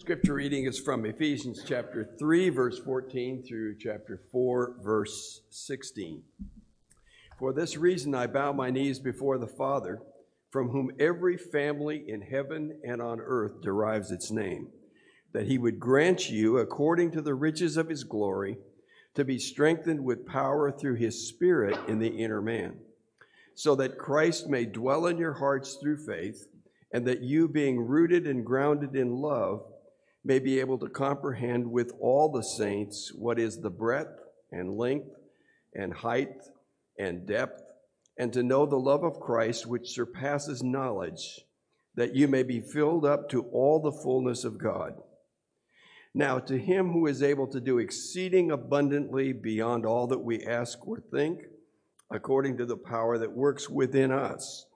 Scripture reading is from Ephesians chapter 3, verse 14 through chapter 4, verse 16. For this reason I bow my knees before the Father, from whom every family in heaven and on earth derives its name, that he would grant you, according to the riches of his glory, to be strengthened with power through his Spirit in the inner man, so that Christ may dwell in your hearts through faith, and that you, being rooted and grounded in love, may be able to comprehend with all the saints what is the breadth and length and height and depth, and to know the love of Christ which surpasses knowledge, that you may be filled up to all the fullness of God. Now, to him who is able to do exceeding abundantly beyond all that we ask or think, according to the power that works within us,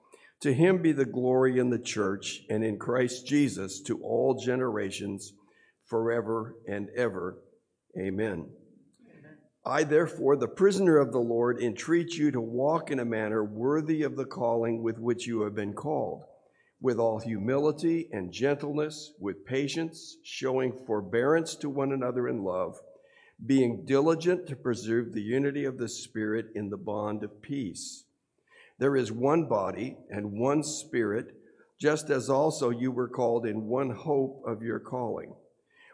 to him be the glory in the church and in Christ Jesus to all generations, forever and ever. Amen. I, therefore, the prisoner of the Lord, entreat you to walk in a manner worthy of the calling with which you have been called, with all humility and gentleness, with patience, showing forbearance to one another in love, being diligent to preserve the unity of the Spirit in the bond of peace. There is one body and one Spirit, just as also you were called in one hope of your calling.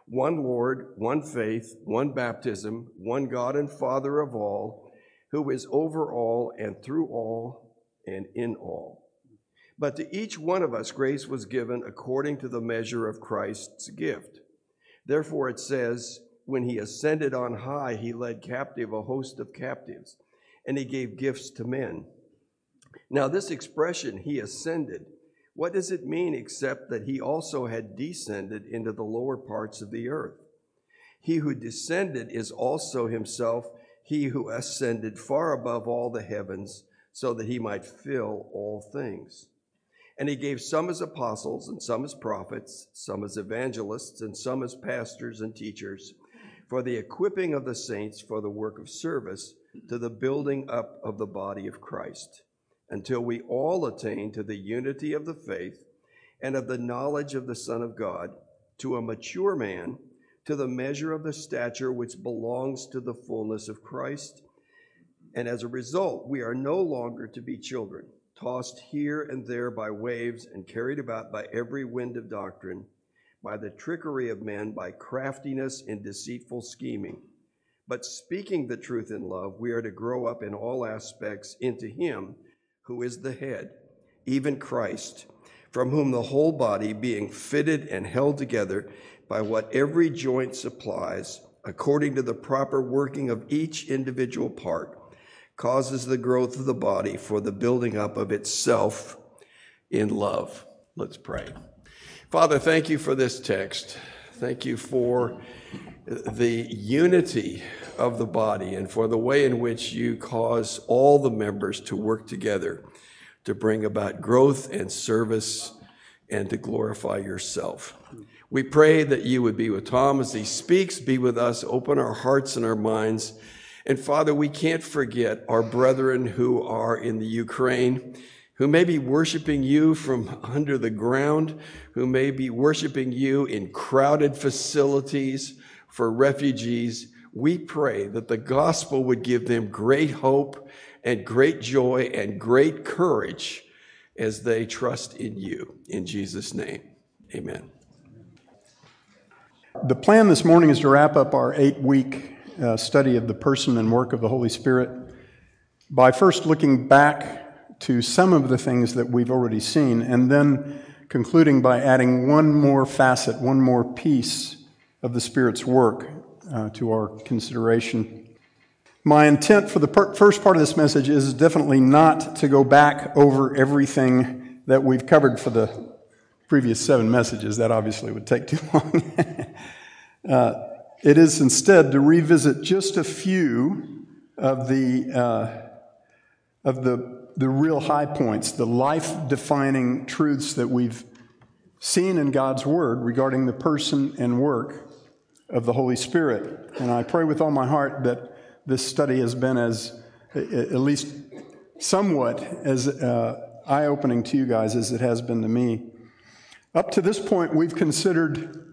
One Lord, one faith, one baptism, one God and Father of all, who is over all and through all and in all. But to each one of us grace was given according to the measure of Christ's gift. Therefore it says, When he ascended on high, he led captive a host of captives, and he gave gifts to men. Now, this expression, he ascended, what does it mean except that he also had descended into the lower parts of the earth? He who descended is also himself he who ascended far above all the heavens so that he might fill all things. And he gave some as apostles, and some as prophets, some as evangelists, and some as pastors and teachers, for the equipping of the saints for the work of service to the building up of the body of Christ until we all attain to the unity of the faith and of the knowledge of the Son of God, to a mature man, to the measure of the stature which belongs to the fullness of Christ. And as a result, we are no longer to be children, tossed here and there by waves and carried about by every wind of doctrine, by the trickery of men, by craftiness and deceitful scheming. But speaking the truth in love, we are to grow up in all aspects into Him who is the head, even Christ, from whom the whole body, being fitted and held together by what every joint supplies, according to the proper working of each individual part, causes the growth of the body for the building up of itself in love. Let's pray. Father, thank you for this text. Thank you for the unity of the body and for the way in which you cause all the members to work together to bring about growth and service and to glorify yourself. We pray that you would be with Tom as he speaks, be with us, open our hearts and our minds. And Father, we can't forget our brethren who are in the Ukraine, who may be worshiping you from under the ground, who may be worshiping you in crowded facilities for refugees we pray that the gospel would give them great hope and great joy and great courage as they trust in you. In Jesus' name, amen. The plan this morning is to wrap up our eight week uh, study of the person and work of the Holy Spirit by first looking back to some of the things that we've already seen and then concluding by adding one more facet, one more piece of the Spirit's work uh, to our consideration. My intent for the per- first part of this message is definitely not to go back over everything that we've covered for the previous seven messages. That obviously would take too long. uh, it is instead to revisit just a few of the, uh, of the, the real high points, the life defining truths that we've seen in God's Word regarding the person and work of the Holy Spirit. And I pray with all my heart that this study has been as, at least somewhat, as uh, eye opening to you guys as it has been to me. Up to this point, we've considered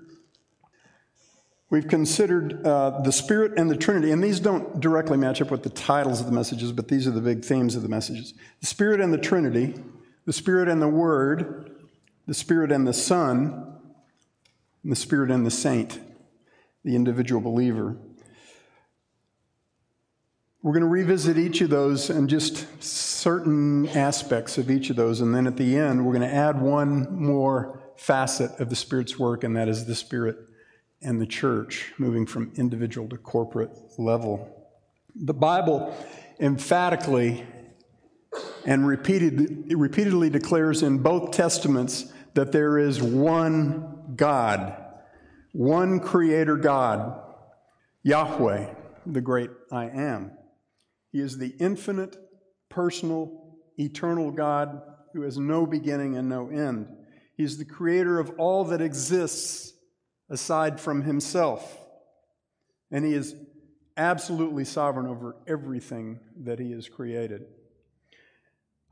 We've considered uh, the Spirit and the Trinity, and these don't directly match up with the titles of the messages, but these are the big themes of the messages. The Spirit and the Trinity, the Spirit and the Word, the Spirit and the Son, and the Spirit and the Saint, the individual believer. We're going to revisit each of those and just certain aspects of each of those, and then at the end, we're going to add one more facet of the Spirit's work, and that is the Spirit and the church, moving from individual to corporate level. The Bible emphatically and repeated, repeatedly declares in both testaments that there is one God, one creator God, Yahweh, the great I am. He is the infinite, personal, eternal God who has no beginning and no end. He is the creator of all that exists aside from himself. And he is absolutely sovereign over everything that he has created.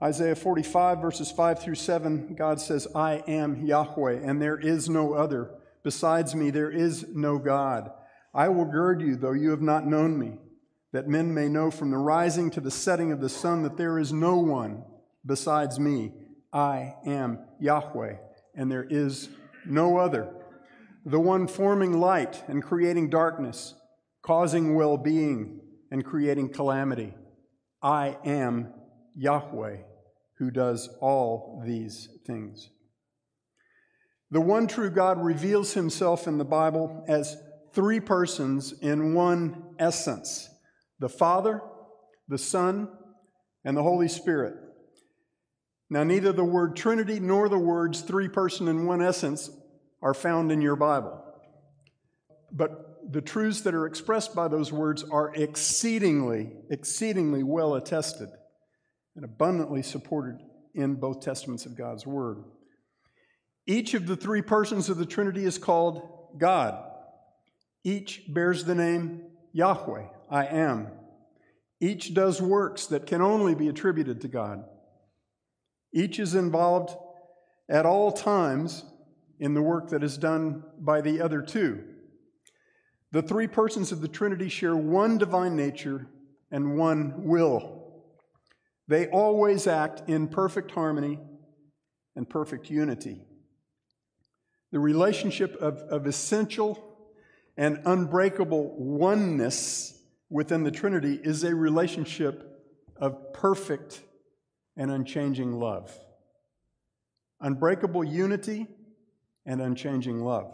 Isaiah 45, verses 5 through 7, God says, I am Yahweh, and there is no other. Besides me, there is no God. I will gird you, though you have not known me, that men may know from the rising to the setting of the sun that there is no one besides me. I am Yahweh, and there is no other the one forming light and creating darkness, causing well being and creating calamity. I am Yahweh who does all these things. The one true God reveals himself in the Bible as three persons in one essence the Father, the Son, and the Holy Spirit. Now, neither the word Trinity nor the words three person in one essence are found in your Bible. But the truths that are expressed by those words are exceedingly, exceedingly well attested and abundantly supported in both testaments of God's Word. Each of the three persons of the Trinity is called God. Each bears the name Yahweh, I am. Each does works that can only be attributed to God. Each is involved at all times in the work that is done by the other two. The three persons of the Trinity share one divine nature and one will. They always act in perfect harmony and perfect unity. The relationship of, of essential and unbreakable oneness within the Trinity is a relationship of perfect and unchanging love. Unbreakable unity and unchanging love.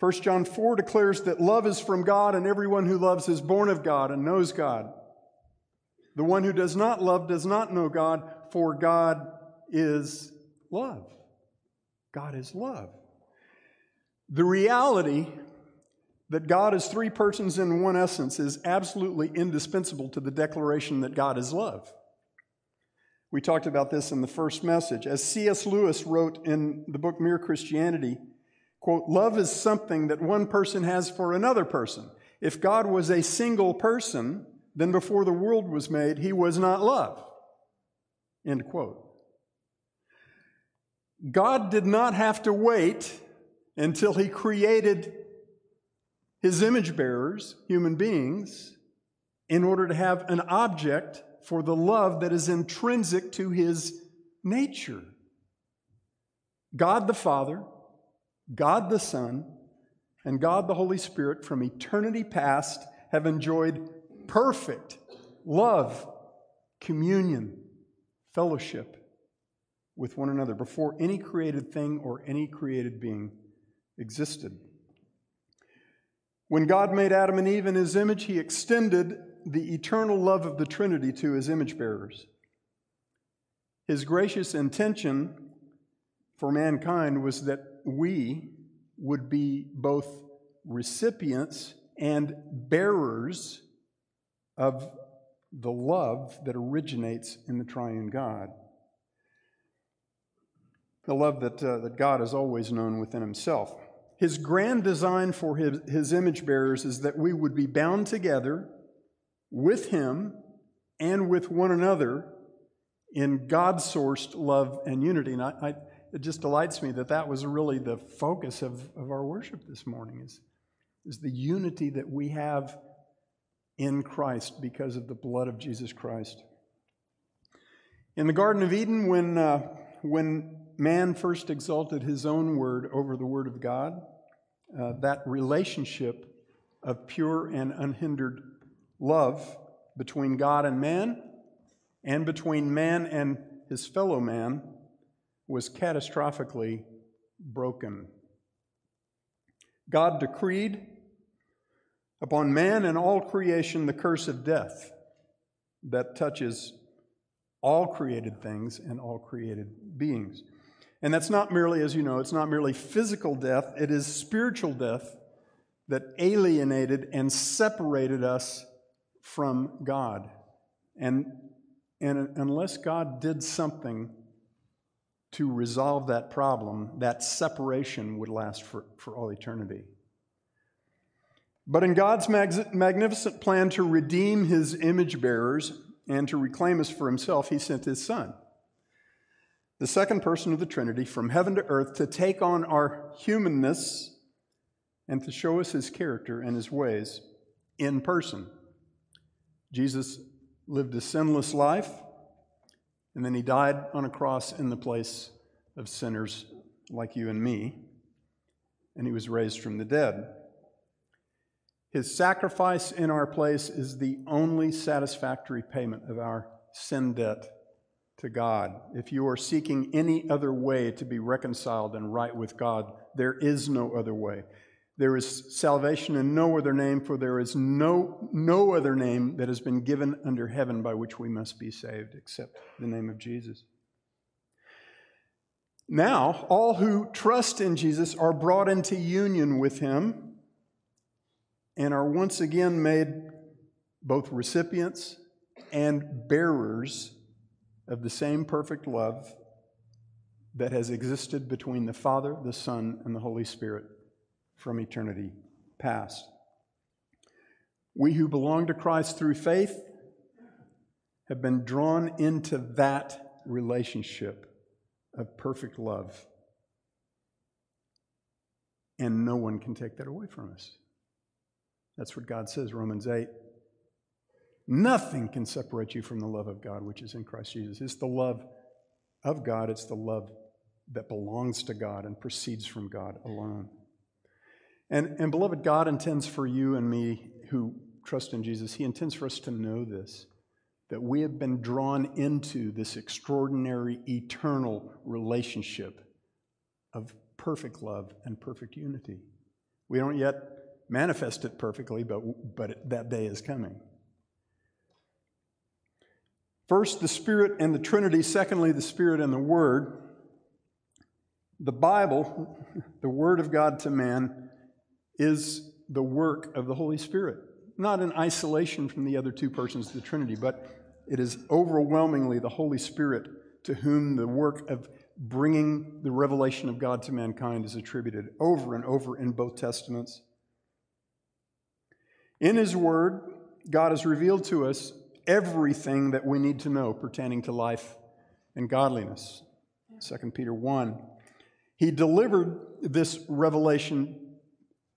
1 John 4 declares that love is from God, and everyone who loves is born of God and knows God. The one who does not love does not know God, for God is love. God is love. The reality that God is three persons in one essence is absolutely indispensable to the declaration that God is love. We talked about this in the first message. As C.S. Lewis wrote in the book Mere Christianity, quote, love is something that one person has for another person. If God was a single person, then before the world was made, he was not love. End quote. God did not have to wait until he created his image bearers, human beings, in order to have an object for the love that is intrinsic to his nature. God the Father, God the Son, and God the Holy Spirit from eternity past have enjoyed perfect love, communion, fellowship with one another before any created thing or any created being existed. When God made Adam and Eve in his image, he extended the eternal love of the Trinity to his image bearers. His gracious intention for mankind was that we would be both recipients and bearers of the love that originates in the triune God. The love that, uh, that God has always known within himself. His grand design for his, his image bearers is that we would be bound together with Him and with one another in God sourced love and unity. And I, I, it just delights me that that was really the focus of, of our worship this morning is is the unity that we have in Christ because of the blood of Jesus Christ. In the Garden of Eden, when, uh, when man first exalted his own word over the word of God, uh, that relationship of pure and unhindered love between God and man, and between man and his fellow man, was catastrophically broken. God decreed upon man and all creation the curse of death that touches all created things and all created beings. And that's not merely, as you know, it's not merely physical death, it is spiritual death that alienated and separated us from God. And, and unless God did something to resolve that problem, that separation would last for, for all eternity. But in God's mag- magnificent plan to redeem his image bearers and to reclaim us for himself, he sent his Son, the second person of the Trinity, from heaven to earth to take on our humanness and to show us his character and his ways in person. Jesus lived a sinless life, and then he died on a cross in the place of sinners like you and me, and he was raised from the dead. His sacrifice in our place is the only satisfactory payment of our sin debt to God. If you are seeking any other way to be reconciled and right with God, there is no other way. There is salvation in no other name, for there is no, no other name that has been given under heaven by which we must be saved except the name of Jesus. Now, all who trust in Jesus are brought into union with him and are once again made both recipients and bearers of the same perfect love that has existed between the Father, the Son, and the Holy Spirit from eternity past. We who belong to Christ through faith have been drawn into that relationship of perfect love. And no one can take that away from us. That's what God says, Romans 8. Nothing can separate you from the love of God, which is in Christ Jesus. It's the love of God, it's the love that belongs to God and proceeds from God alone. And, and beloved, God intends for you and me who trust in Jesus, He intends for us to know this that we have been drawn into this extraordinary, eternal relationship of perfect love and perfect unity. We don't yet manifest it perfectly, but, but it, that day is coming. First, the Spirit and the Trinity. Secondly, the Spirit and the Word. The Bible, the Word of God to man, is the work of the Holy Spirit. Not in isolation from the other two persons of the Trinity, but it is overwhelmingly the Holy Spirit to whom the work of bringing the revelation of God to mankind is attributed over and over in both Testaments. In His Word, God has revealed to us everything that we need to know pertaining to life and godliness. 2 Peter 1. He delivered this revelation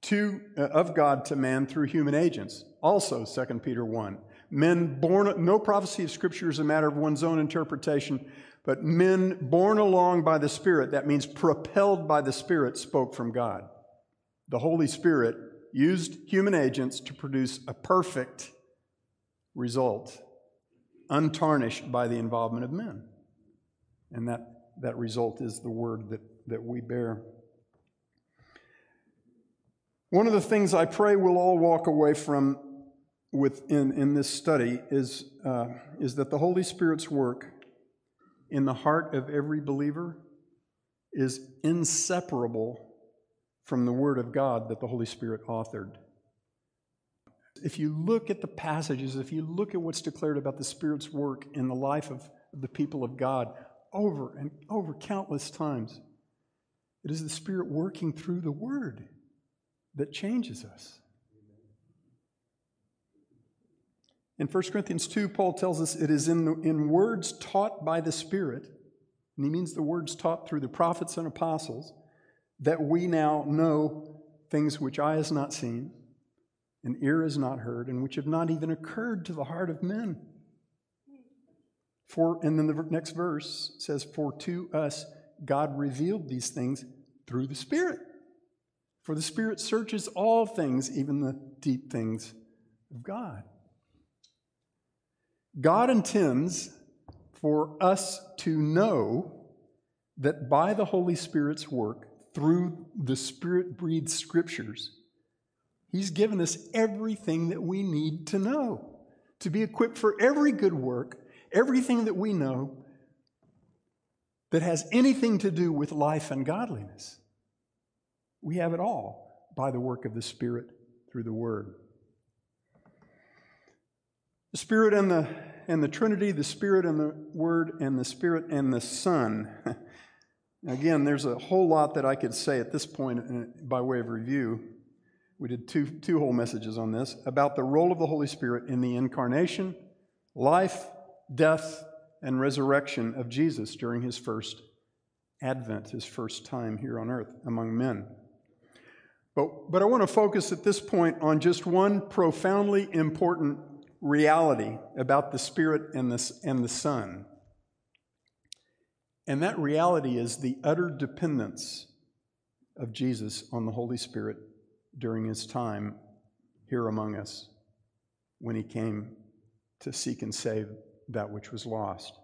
to, uh, of God to man through human agents. Also, 2 Peter 1. Men born, no prophecy of Scripture is a matter of one's own interpretation, but men born along by the Spirit, that means propelled by the Spirit, spoke from God. The Holy Spirit used human agents to produce a perfect result, untarnished by the involvement of men. And that, that result is the word that, that we bear. One of the things I pray we'll all walk away from within in this study is, uh, is that the Holy Spirit's work in the heart of every believer is inseparable from the Word of God that the Holy Spirit authored. If you look at the passages, if you look at what's declared about the Spirit's work in the life of the people of God over and over countless times, it is the Spirit working through the Word that changes us. In 1 Corinthians 2, Paul tells us it is in, the, in words taught by the Spirit, and he means the words taught through the prophets and apostles, that we now know things which eye has not seen, and ear has not heard, and which have not even occurred to the heart of men. For, and then the next verse says, For to us God revealed these things through the Spirit. For the Spirit searches all things, even the deep things of God. God intends for us to know that by the Holy Spirit's work, through the Spirit breathed scriptures, He's given us everything that we need to know to be equipped for every good work, everything that we know that has anything to do with life and godliness. We have it all by the work of the Spirit through the Word. The Spirit and the, and the Trinity, the Spirit and the Word, and the Spirit and the Son. Again, there's a whole lot that I could say at this point uh, by way of review. We did two, two whole messages on this about the role of the Holy Spirit in the incarnation, life, death, and resurrection of Jesus during his first advent, his first time here on earth among men. But, but I want to focus at this point on just one profoundly important reality about the Spirit and the, and the Son. And that reality is the utter dependence of Jesus on the Holy Spirit during his time here among us when he came to seek and save that which was lost.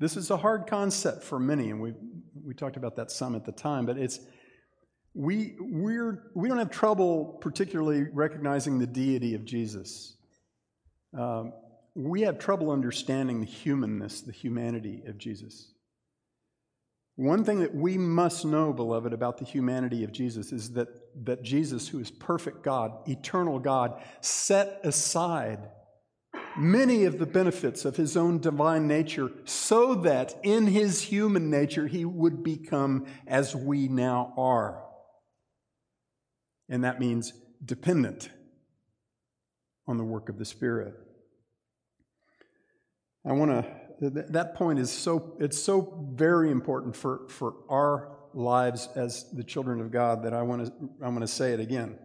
This is a hard concept for many, and we, we talked about that some at the time, but it's we, we're, we don't have trouble particularly recognizing the deity of Jesus. Um, we have trouble understanding the humanness, the humanity of Jesus. One thing that we must know, beloved, about the humanity of Jesus is that, that Jesus, who is perfect God, eternal God, set aside many of the benefits of his own divine nature so that in his human nature he would become as we now are. And that means dependent on the work of the Spirit. I want to that point is so it's so very important for, for our lives as the children of God that I want to I'm going to say it again.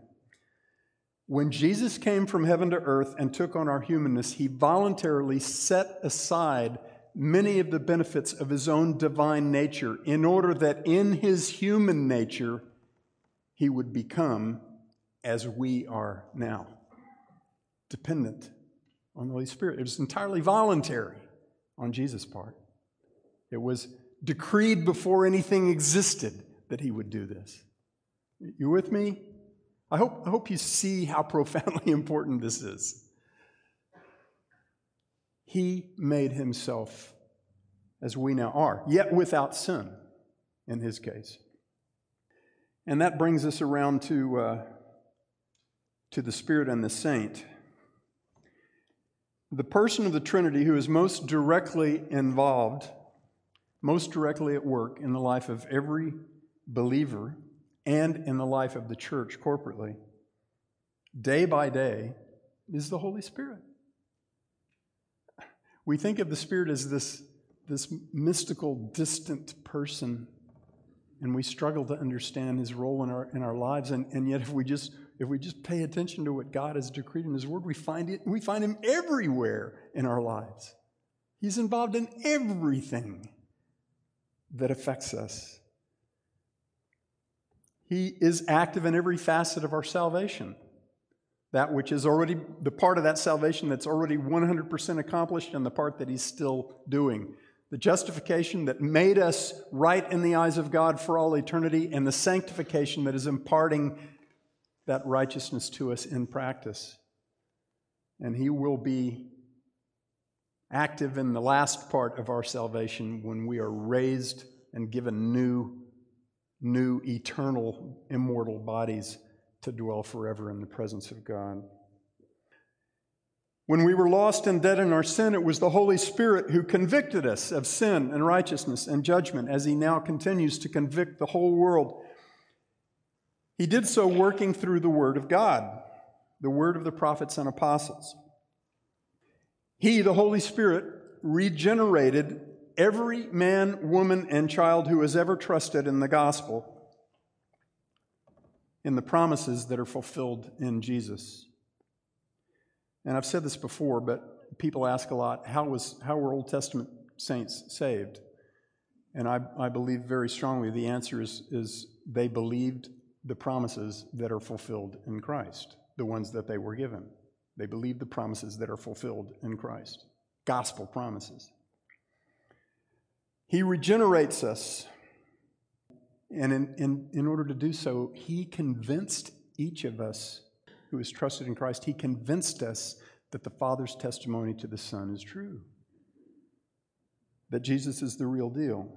When Jesus came from heaven to earth and took on our humanness, he voluntarily set aside many of the benefits of his own divine nature in order that in his human nature he would become as we are now, dependent on the Holy Spirit. It was entirely voluntary on Jesus' part. It was decreed before anything existed that he would do this. You with me? I hope, I hope you see how profoundly important this is. He made himself as we now are, yet without sin in his case. And that brings us around to, uh, to the Spirit and the saint the person of the Trinity who is most directly involved, most directly at work in the life of every believer and in the life of the church corporately, day by day, is the Holy Spirit. We think of the Spirit as this, this mystical, distant person, and we struggle to understand his role in our, in our lives. And, and yet, if we just if we just pay attention to what God has decreed in His Word, we find, it, we find Him everywhere in our lives. He's involved in everything that affects us. He is active in every facet of our salvation. That which is already the part of that salvation that's already 100% accomplished, and the part that He's still doing. The justification that made us right in the eyes of God for all eternity, and the sanctification that is imparting that righteousness to us in practice. And He will be active in the last part of our salvation when we are raised and given new, new, eternal, immortal bodies to dwell forever in the presence of God. When we were lost and dead in our sin, it was the Holy Spirit who convicted us of sin and righteousness and judgment, as He now continues to convict the whole world he did so working through the Word of God, the Word of the prophets and apostles. He, the Holy Spirit, regenerated every man, woman, and child who has ever trusted in the gospel. in the promises that are fulfilled in Jesus. And I've said this before, but people ask a lot how, was, how were Old Testament saints saved? And I, I believe very strongly the answer is, is they believed the promises that are fulfilled in Christ, the ones that they were given. They believed the promises that are fulfilled in Christ, gospel promises. He regenerates us. And in, in, in order to do so, He convinced each of us who has trusted in Christ, He convinced us that the Father's testimony to the Son is true, that Jesus is the real deal.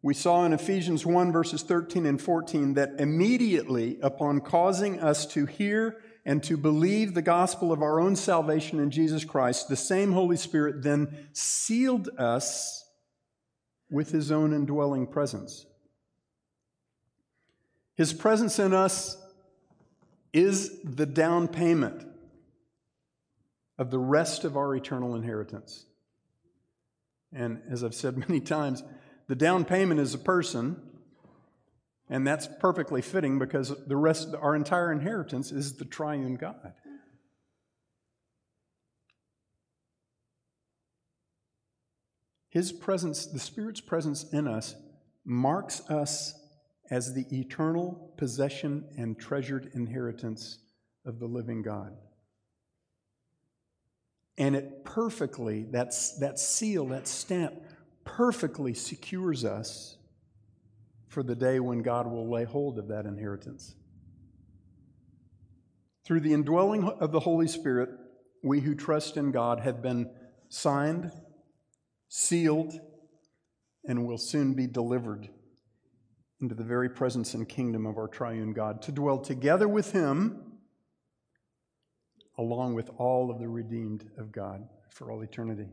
We saw in Ephesians 1, verses 13 and 14, that immediately upon causing us to hear and to believe the gospel of our own salvation in Jesus Christ, the same Holy Spirit then sealed us with his own indwelling presence. His presence in us is the down payment of the rest of our eternal inheritance. And as I've said many times, the down payment is a person, and that's perfectly fitting because the rest, our entire inheritance is the triune God. His presence, the Spirit's presence in us, marks us as the eternal possession and treasured inheritance of the living God. And it perfectly, that's, that seal, that stamp, perfectly secures us for the day when God will lay hold of that inheritance. Through the indwelling of the Holy Spirit, we who trust in God have been signed, sealed, and will soon be delivered into the very presence and kingdom of our triune God to dwell together with Him along with all of the redeemed of God for all eternity.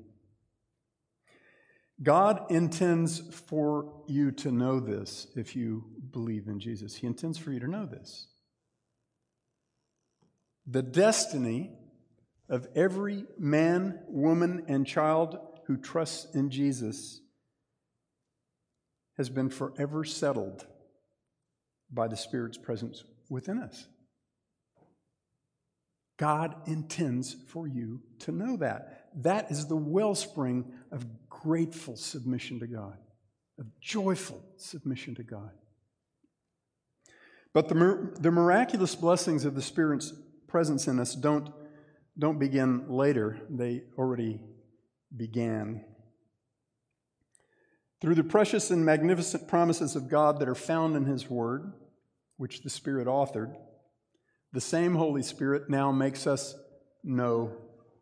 God intends for you to know this if you believe in Jesus. He intends for you to know this. The destiny of every man, woman, and child who trusts in Jesus has been forever settled by the Spirit's presence within us. God intends for you to know that. That is the wellspring of grateful submission to God, of joyful submission to God. But the, the miraculous blessings of the Spirit's presence in us don't, don't begin later, they already began. Through the precious and magnificent promises of God that are found in His Word, which the Spirit authored, the same Holy Spirit now makes us know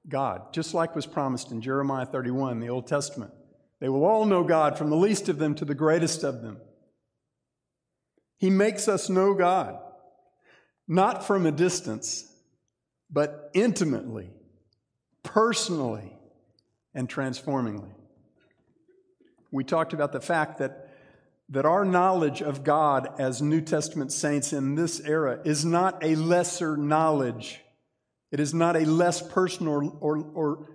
God, just like was promised in Jeremiah 31, the Old Testament. They will all know God, from the least of them to the greatest of them. He makes us know God, not from a distance, but intimately, personally, and transformingly. We talked about the fact that, that our knowledge of God as New Testament saints in this era is not a lesser knowledge it is not a less personal or, or, or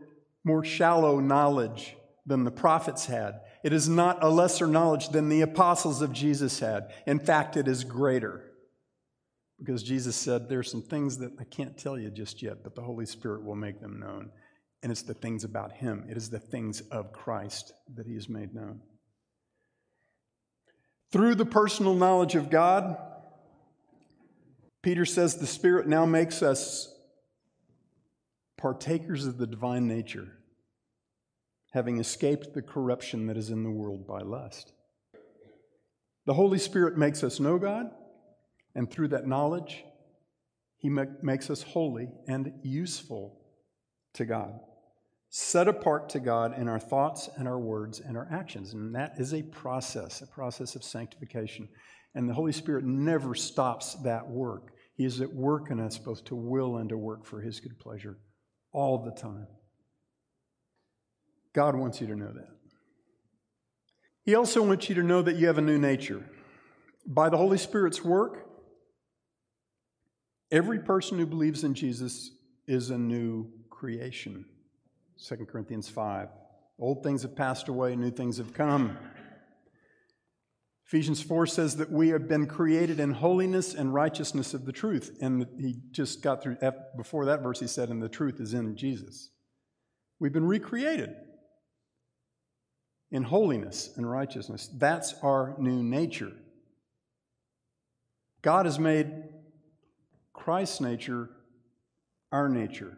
more shallow knowledge than the prophets had. It is not a lesser knowledge than the apostles of Jesus had. In fact, it is greater. Because Jesus said, There are some things that I can't tell you just yet, but the Holy Spirit will make them known. And it's the things about Him, it is the things of Christ that He has made known. Through the personal knowledge of God, Peter says the Spirit now makes us partakers of the divine nature, having escaped the corruption that is in the world by lust. The Holy Spirit makes us know God, and through that knowledge, He makes us holy and useful to God, set apart to God in our thoughts and our words and our actions. And that is a process, a process of sanctification. And the Holy Spirit never stops that work. He is at work in us both to will and to work for His good pleasure all the time. God wants you to know that. He also wants you to know that you have a new nature. By the Holy Spirit's work, every person who believes in Jesus is a new creation. 2 Corinthians 5. Old things have passed away, new things have come. Ephesians 4 says that we have been created in holiness and righteousness of the truth. And he just got through, before that verse, he said, and the truth is in Jesus. We've been recreated in holiness and righteousness. That's our new nature. God has made Christ's nature our nature.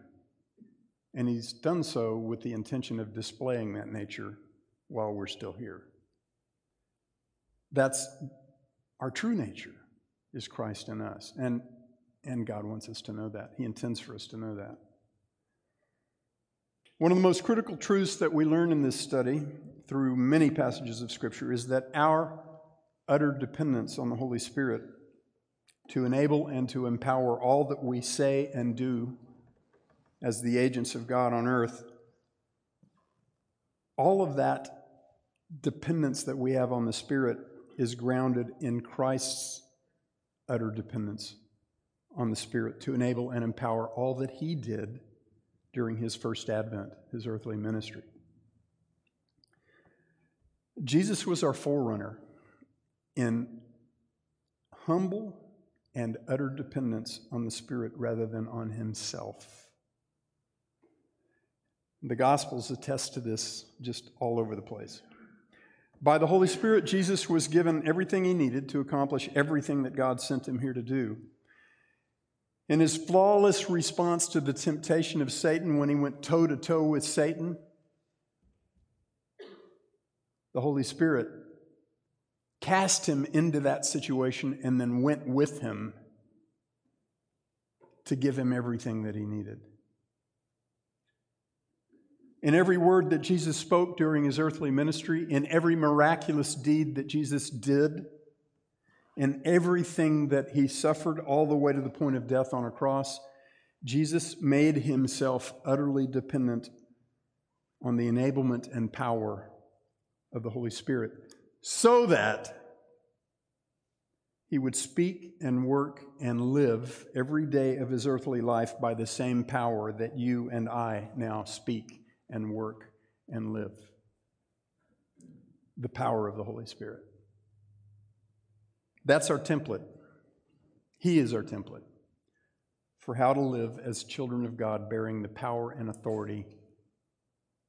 And he's done so with the intention of displaying that nature while we're still here. That's our true nature, is Christ in us. And, and God wants us to know that. He intends for us to know that. One of the most critical truths that we learn in this study through many passages of Scripture is that our utter dependence on the Holy Spirit to enable and to empower all that we say and do as the agents of God on earth, all of that dependence that we have on the Spirit is grounded in Christ's utter dependence on the Spirit to enable and empower all that He did during His first advent, His earthly ministry. Jesus was our forerunner in humble and utter dependence on the Spirit rather than on Himself. The Gospels attest to this just all over the place. By the Holy Spirit, Jesus was given everything he needed to accomplish everything that God sent him here to do. In his flawless response to the temptation of Satan when he went toe to toe with Satan, the Holy Spirit cast him into that situation and then went with him to give him everything that he needed. In every word that Jesus spoke during his earthly ministry, in every miraculous deed that Jesus did, in everything that he suffered all the way to the point of death on a cross, Jesus made himself utterly dependent on the enablement and power of the Holy Spirit so that he would speak and work and live every day of his earthly life by the same power that you and I now speak and work and live. The power of the Holy Spirit. That's our template. He is our template for how to live as children of God, bearing the power and authority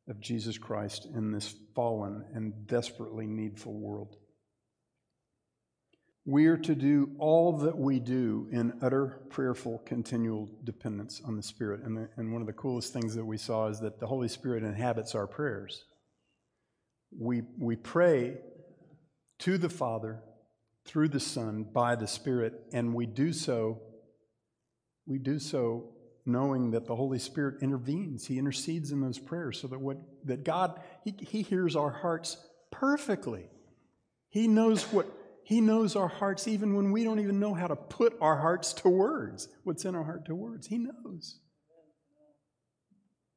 of Jesus Christ in this fallen and desperately needful world. We are to do all that we do in utter prayerful, continual dependence on the Spirit. And, the, and one of the coolest things that we saw is that the Holy Spirit inhabits our prayers. We, we pray to the Father through the Son by the Spirit, and we do so, we do so knowing that the Holy Spirit intervenes. He intercedes in those prayers so that what that God, He, he hears our hearts perfectly. He knows what he knows our hearts even when we don't even know how to put our hearts to words. What's in our heart to words? He knows.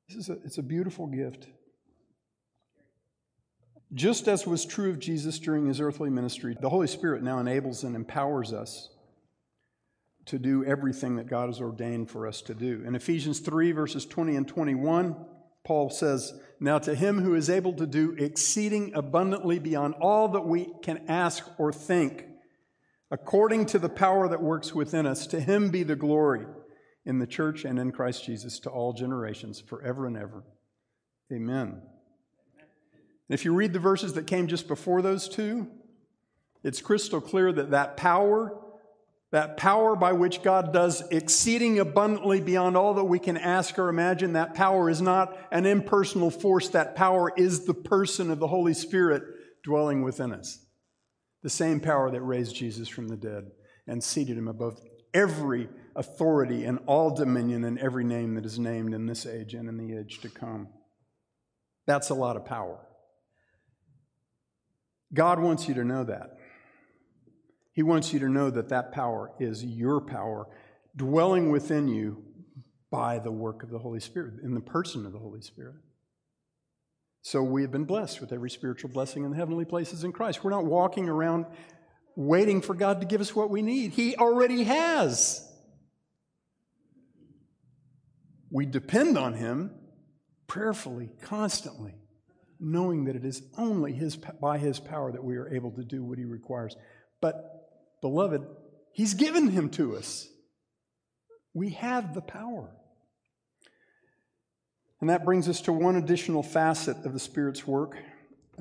This is a, it's a beautiful gift. Just as was true of Jesus during his earthly ministry, the Holy Spirit now enables and empowers us to do everything that God has ordained for us to do. In Ephesians 3, verses 20 and 21, Paul says, Now to him who is able to do exceeding abundantly beyond all that we can ask or think, according to the power that works within us, to him be the glory in the church and in Christ Jesus to all generations, forever and ever. Amen. If you read the verses that came just before those two, it's crystal clear that that power that power by which God does exceeding abundantly beyond all that we can ask or imagine, that power is not an impersonal force. That power is the person of the Holy Spirit dwelling within us. The same power that raised Jesus from the dead and seated him above every authority and all dominion and every name that is named in this age and in the age to come. That's a lot of power. God wants you to know that. He wants you to know that that power is your power dwelling within you by the work of the Holy Spirit, in the person of the Holy Spirit. So we have been blessed with every spiritual blessing in the heavenly places in Christ. We're not walking around waiting for God to give us what we need, He already has. We depend on Him prayerfully, constantly, knowing that it is only his, by His power that we are able to do what He requires. But, beloved, He's given Him to us. We have the power. And that brings us to one additional facet of the Spirit's work,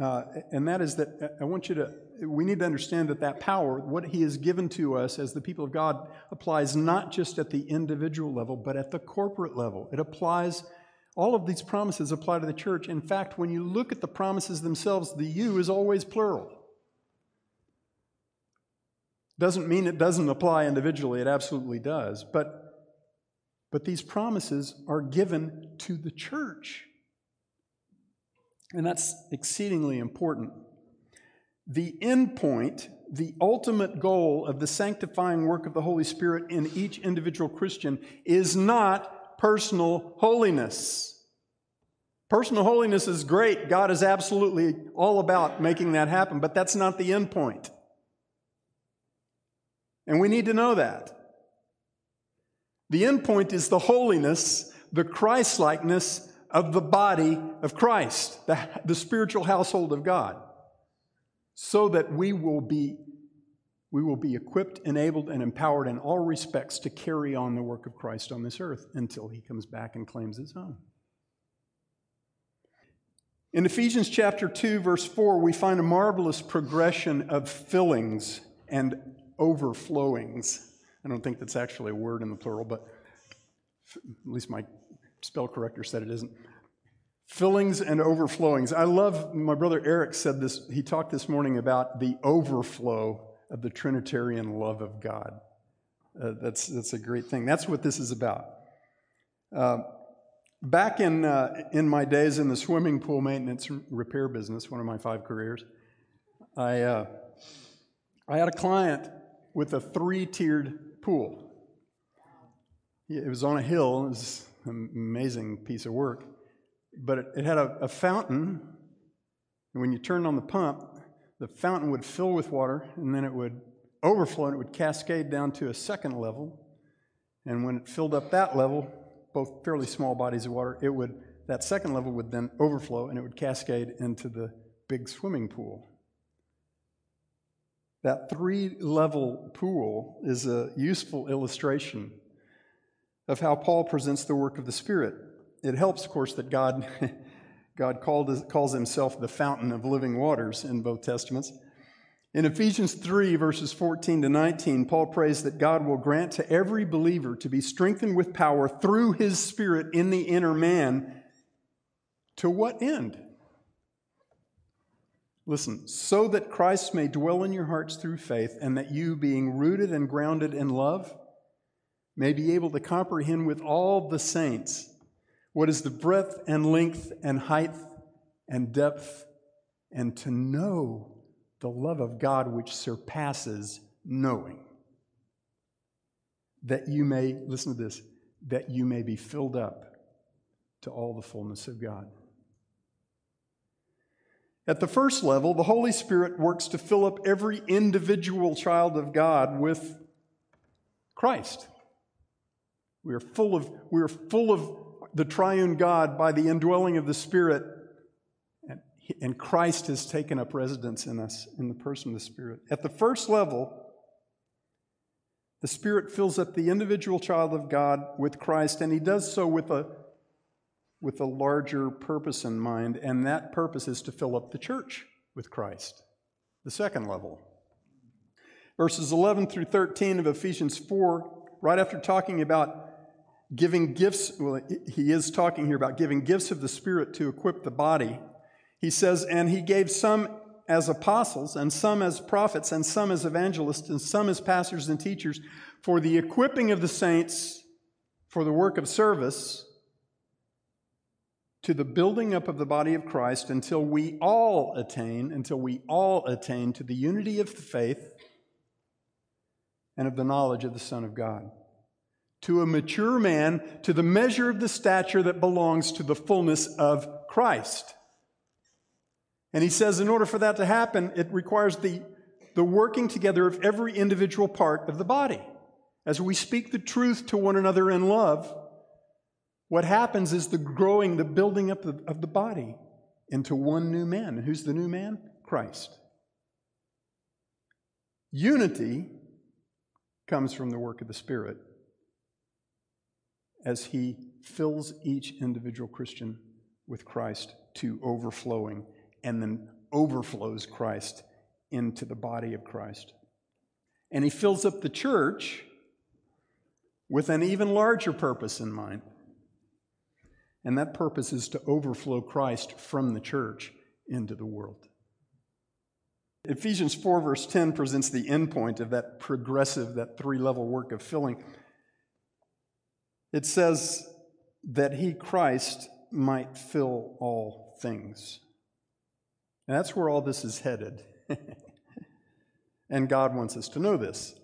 uh, and that is that uh, I want you to, we need to understand that that power, what He has given to us as the people of God, applies not just at the individual level, but at the corporate level. It applies, all of these promises apply to the church. In fact, when you look at the promises themselves, the you is always plural. Doesn't mean it doesn't apply individually, it absolutely does. But but these promises are given to the church. And that's exceedingly important. The end point, the ultimate goal of the sanctifying work of the Holy Spirit in each individual Christian is not personal holiness. Personal holiness is great. God is absolutely all about making that happen, but that's not the end point. And we need to know that. The end point is the holiness, the Christlikeness of the body of Christ, the, the spiritual household of God, so that we will be we will be equipped, enabled, and empowered in all respects to carry on the work of Christ on this earth until he comes back and claims his own. In Ephesians chapter 2, verse 4, we find a marvelous progression of fillings and overflowings. I don't think that's actually a word in the plural, but at least my spell corrector said it isn't. Fillings and overflowings. I love, my brother Eric said this, he talked this morning about the overflow of the Trinitarian love of God. Uh, that's, that's a great thing. That's what this is about. Uh, back in, uh, in my days in the swimming pool maintenance repair business, one of my five careers, I, uh, I had a client with a three tiered pool. It was on a hill. It was an amazing piece of work. But it, it had a, a fountain. And when you turned on the pump, the fountain would fill with water and then it would overflow and it would cascade down to a second level. And when it filled up that level, both fairly small bodies of water, it would that second level would then overflow and it would cascade into the big swimming pool. That three level pool is a useful illustration of how Paul presents the work of the Spirit. It helps, of course, that God, God called, calls himself the fountain of living waters in both Testaments. In Ephesians 3, verses 14 to 19, Paul prays that God will grant to every believer to be strengthened with power through his Spirit in the inner man. To what end? Listen, so that Christ may dwell in your hearts through faith, and that you, being rooted and grounded in love, may be able to comprehend with all the saints what is the breadth and length and height and depth, and to know the love of God which surpasses knowing. That you may, listen to this, that you may be filled up to all the fullness of God. At the first level, the Holy Spirit works to fill up every individual child of God with Christ. We are full of, we are full of the triune God by the indwelling of the Spirit, and, and Christ has taken up residence in us in the person of the Spirit. At the first level, the Spirit fills up the individual child of God with Christ, and He does so with a with a larger purpose in mind, and that purpose is to fill up the church with Christ. The second level. Verses 11 through 13 of Ephesians 4, right after talking about giving gifts, well, he is talking here about giving gifts of the Spirit to equip the body. He says, And he gave some as apostles, and some as prophets, and some as evangelists, and some as pastors and teachers, for the equipping of the saints for the work of service to the building up of the body of Christ until we all attain, until we all attain to the unity of the faith and of the knowledge of the Son of God. To a mature man, to the measure of the stature that belongs to the fullness of Christ. And he says, in order for that to happen, it requires the, the working together of every individual part of the body. As we speak the truth to one another in love, what happens is the growing, the building up of the body. into one new man. And who's the new man? Christ. Unity comes from the work of the Spirit as He fills each individual Christian with Christ to overflowing and then overflows Christ into the body of Christ. And He fills up the church with an even larger purpose in mind. And that purpose is to overflow Christ from the church into the world. Ephesians 4, verse 10 presents the endpoint of that progressive, that three level work of filling. It says that he, Christ, might fill all things. And that's where all this is headed. and God wants us to know this.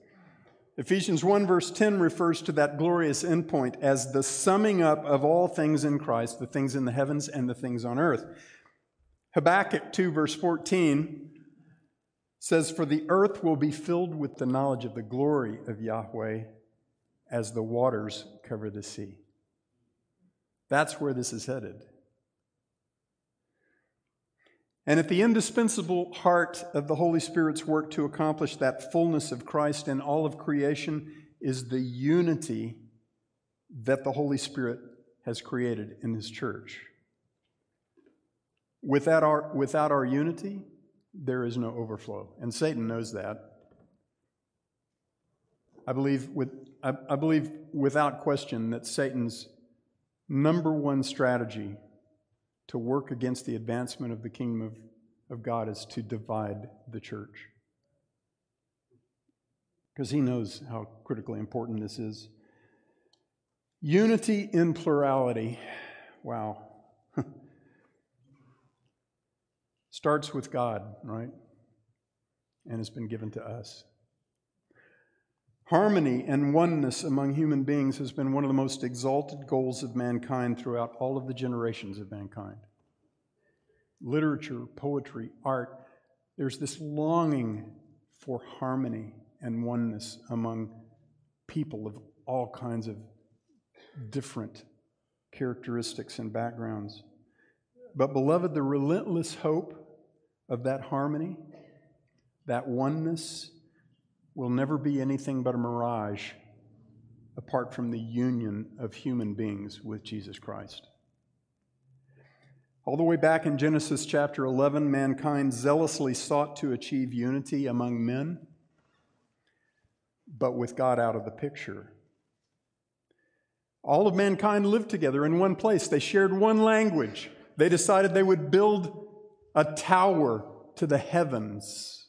Ephesians 1, verse 10 refers to that glorious endpoint as the summing up of all things in Christ, the things in the heavens and the things on earth. Habakkuk 2, verse 14 says, For the earth will be filled with the knowledge of the glory of Yahweh as the waters cover the sea. That's where this is headed. And at the indispensable heart of the Holy Spirit's work to accomplish that fullness of Christ in all of creation is the unity that the Holy Spirit has created in His church. Without our, without our unity, there is no overflow. And Satan knows that. I believe, with, I, I believe without question that Satan's number one strategy to work against the advancement of the kingdom of, of God is to divide the church. Because he knows how critically important this is. Unity in plurality. Wow. starts with God, right? And has been given to us. Harmony and oneness among human beings has been one of the most exalted goals of mankind throughout all of the generations of mankind. Literature, poetry, art, there's this longing for harmony and oneness among people of all kinds of different characteristics and backgrounds. But, beloved, the relentless hope of that harmony, that oneness, will never be anything but a mirage apart from the union of human beings with Jesus Christ. All the way back in Genesis chapter 11, mankind zealously sought to achieve unity among men, but with God out of the picture. All of mankind lived together in one place. They shared one language. They decided they would build a tower to the heavens.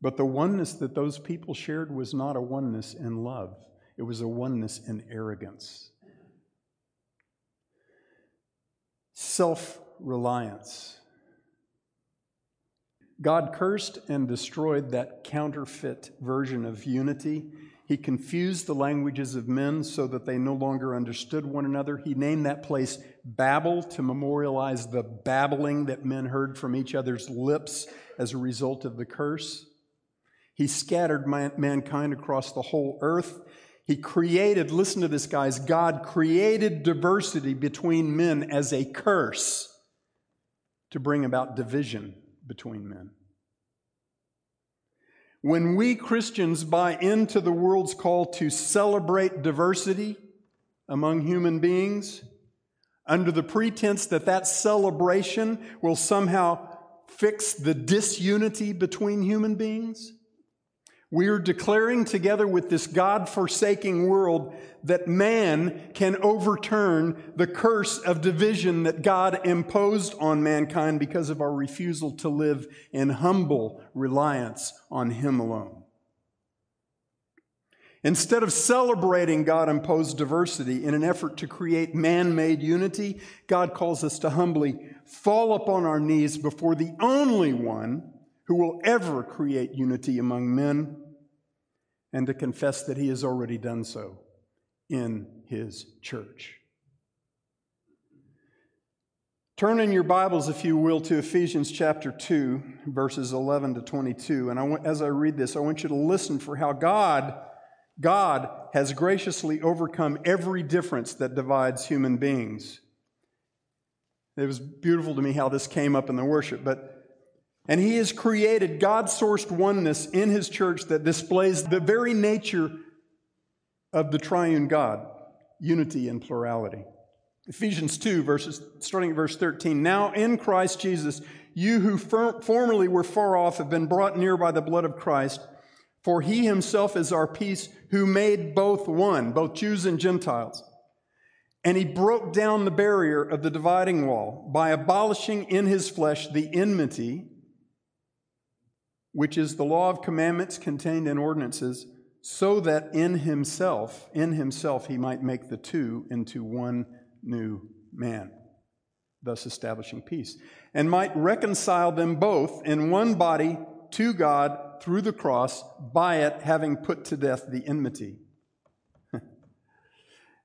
But the oneness that those people shared was not a oneness in love, it was a oneness in arrogance. Self reliance. God cursed and destroyed that counterfeit version of unity he confused the languages of men so that they no longer understood one another. He named that place Babel to memorialize the babbling that men heard from each other's lips as a result of the curse. He scattered man- mankind across the whole earth. He created, listen to this, guys, God created diversity between men as a curse to bring about division between men. When we Christians buy into the world's call to celebrate diversity among human beings, under the pretense that that celebration will somehow fix the disunity between human beings, we are declaring together with this God forsaking world that man can overturn the curse of division that God imposed on mankind because of our refusal to live in humble reliance on Him alone. Instead of celebrating God imposed diversity in an effort to create man made unity, God calls us to humbly fall upon our knees before the only one who will ever create unity among men, and to confess that he has already done so in his church. Turn in your Bibles, if you will, to Ephesians chapter 2, verses 11 to 22. And I want, as I read this, I want you to listen for how God, God has graciously overcome every difference that divides human beings It was beautiful to me how this came up in the worship, but and he has created God sourced oneness in his church that displays the very nature of the triune God, unity and plurality. Ephesians 2, verses, starting at verse 13. Now in Christ Jesus, you who fir- formerly were far off have been brought near by the blood of Christ, for he himself is our peace, who made both one, both Jews and Gentiles. And he broke down the barrier of the dividing wall by abolishing in his flesh the enmity, which is the law of commandments contained in ordinances, so that in himself, in himself, he might make the two into one new man, thus establishing peace, and might reconcile them both in one body to God through the cross, by it having put to death the enmity. and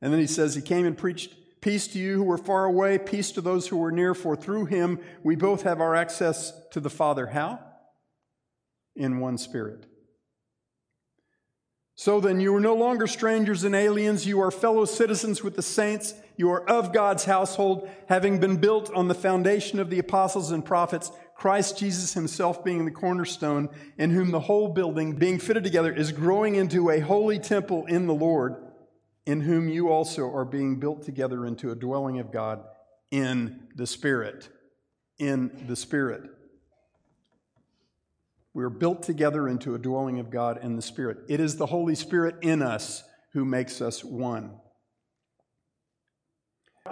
then he says, He came and preached peace to you who were far away, peace to those who were near, for through him we both have our access to the Father. How? In one spirit. So then, you are no longer strangers and aliens. You are fellow citizens with the saints. You are of God's household, having been built on the foundation of the apostles and prophets, Christ Jesus himself being the cornerstone, in whom the whole building, being fitted together, is growing into a holy temple in the Lord, in whom you also are being built together into a dwelling of God in the Spirit. In the Spirit. We are built together into a dwelling of God in the Spirit. It is the Holy Spirit in us who makes us one.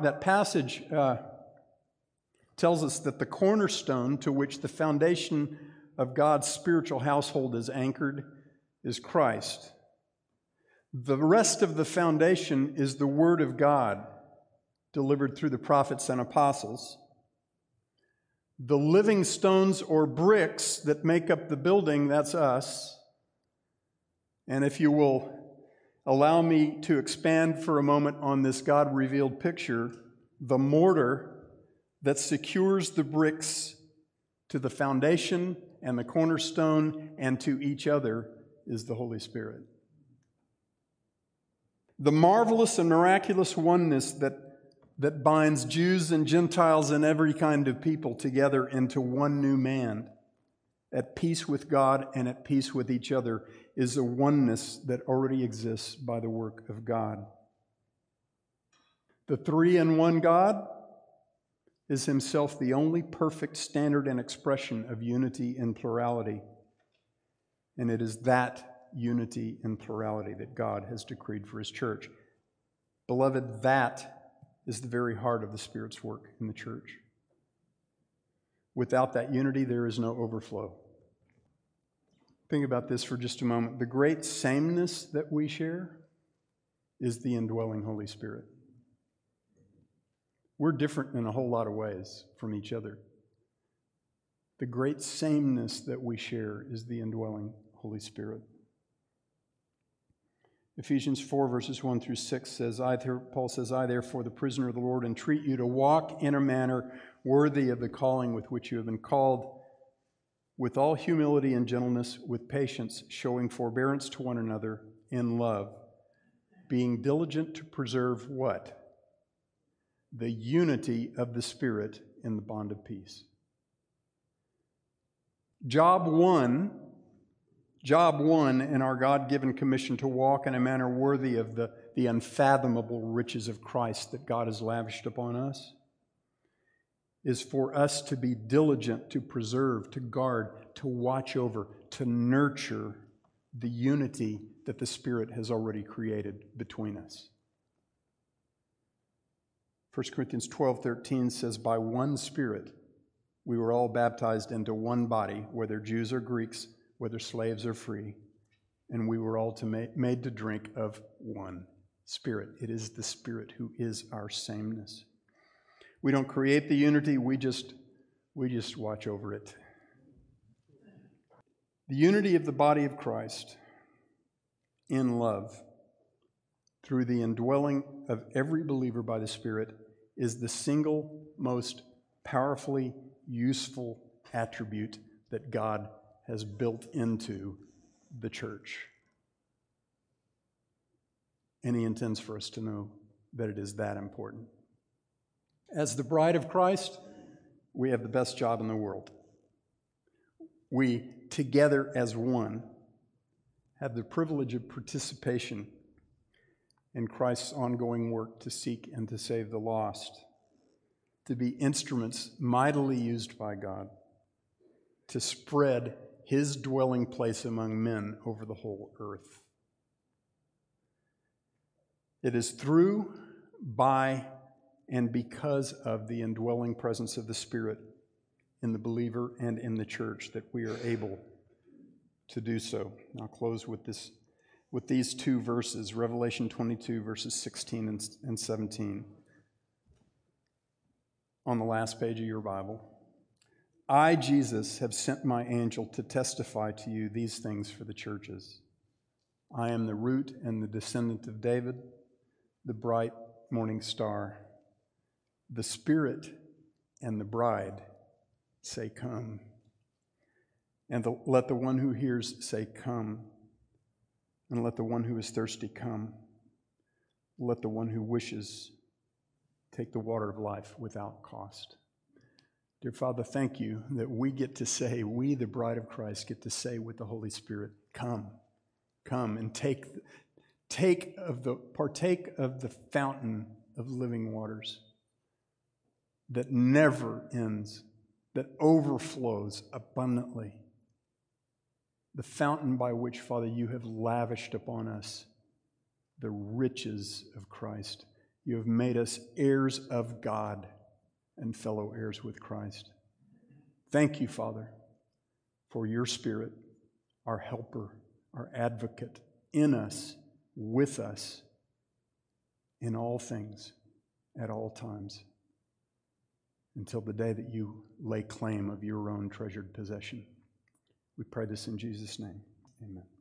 That passage uh, tells us that the cornerstone to which the foundation of God's spiritual household is anchored is Christ. The rest of the foundation is the Word of God delivered through the prophets and apostles. The living stones or bricks that make up the building, that's us. And if you will allow me to expand for a moment on this God revealed picture, the mortar that secures the bricks to the foundation and the cornerstone and to each other is the Holy Spirit. The marvelous and miraculous oneness that that binds Jews and Gentiles and every kind of people together into one new man, at peace with God and at peace with each other, is a oneness that already exists by the work of God. The three in one God is himself the only perfect standard and expression of unity and plurality. And it is that unity and plurality that God has decreed for his church. Beloved, that is the very heart of the Spirit's work in the church. Without that unity, there is no overflow. Think about this for just a moment. The great sameness that we share is the indwelling Holy Spirit. We're different in a whole lot of ways from each other. The great sameness that we share is the indwelling Holy Spirit. Ephesians 4, verses 1 through 6 says, I, Paul says, I, therefore, the prisoner of the Lord, entreat you to walk in a manner worthy of the calling with which you have been called, with all humility and gentleness, with patience, showing forbearance to one another in love, being diligent to preserve what? The unity of the Spirit in the bond of peace. Job one Job one in our God given commission to walk in a manner worthy of the, the unfathomable riches of Christ that God has lavished upon us is for us to be diligent to preserve, to guard, to watch over, to nurture the unity that the Spirit has already created between us. 1 Corinthians 12 13 says, By one Spirit we were all baptized into one body, whether Jews or Greeks whether slaves or free, and we were all to ma- made to drink of one Spirit. It is the Spirit who is our sameness. We don't create the unity, we just, we just watch over it. The unity of the body of Christ in love through the indwelling of every believer by the Spirit is the single most powerfully useful attribute that God has built into the church. And he intends for us to know that it is that important. As the bride of Christ, we have the best job in the world. We, together as one, have the privilege of participation in Christ's ongoing work to seek and to save the lost, to be instruments mightily used by God to spread his dwelling place among men over the whole earth. It is through, by, and because of the indwelling presence of the Spirit in the believer and in the church that we are able to do so. I'll close with this with these two verses, Revelation 22 verses 16 and, and 17 on the last page of your Bible. I, Jesus, have sent my angel to testify to you these things for the churches. I am the root and the descendant of David, the bright morning star. The Spirit and the bride say, Come. And the, let the one who hears say, Come. And let the one who is thirsty come. Let the one who wishes take the water of life without cost. Dear Father, thank you that we get to say, we, the bride of Christ, get to say with the Holy Spirit, Come, come and take, take of the, partake of the fountain of living waters that never ends, that overflows abundantly. The fountain by which, Father, you have lavished upon us the riches of Christ. You have made us heirs of God and fellow heirs with Christ. Thank you, Father, for your Spirit, our helper, our advocate, in us, with us, in all things, at all times, until the day that you lay claim of your own treasured possession. We pray this in Jesus' name. Amen.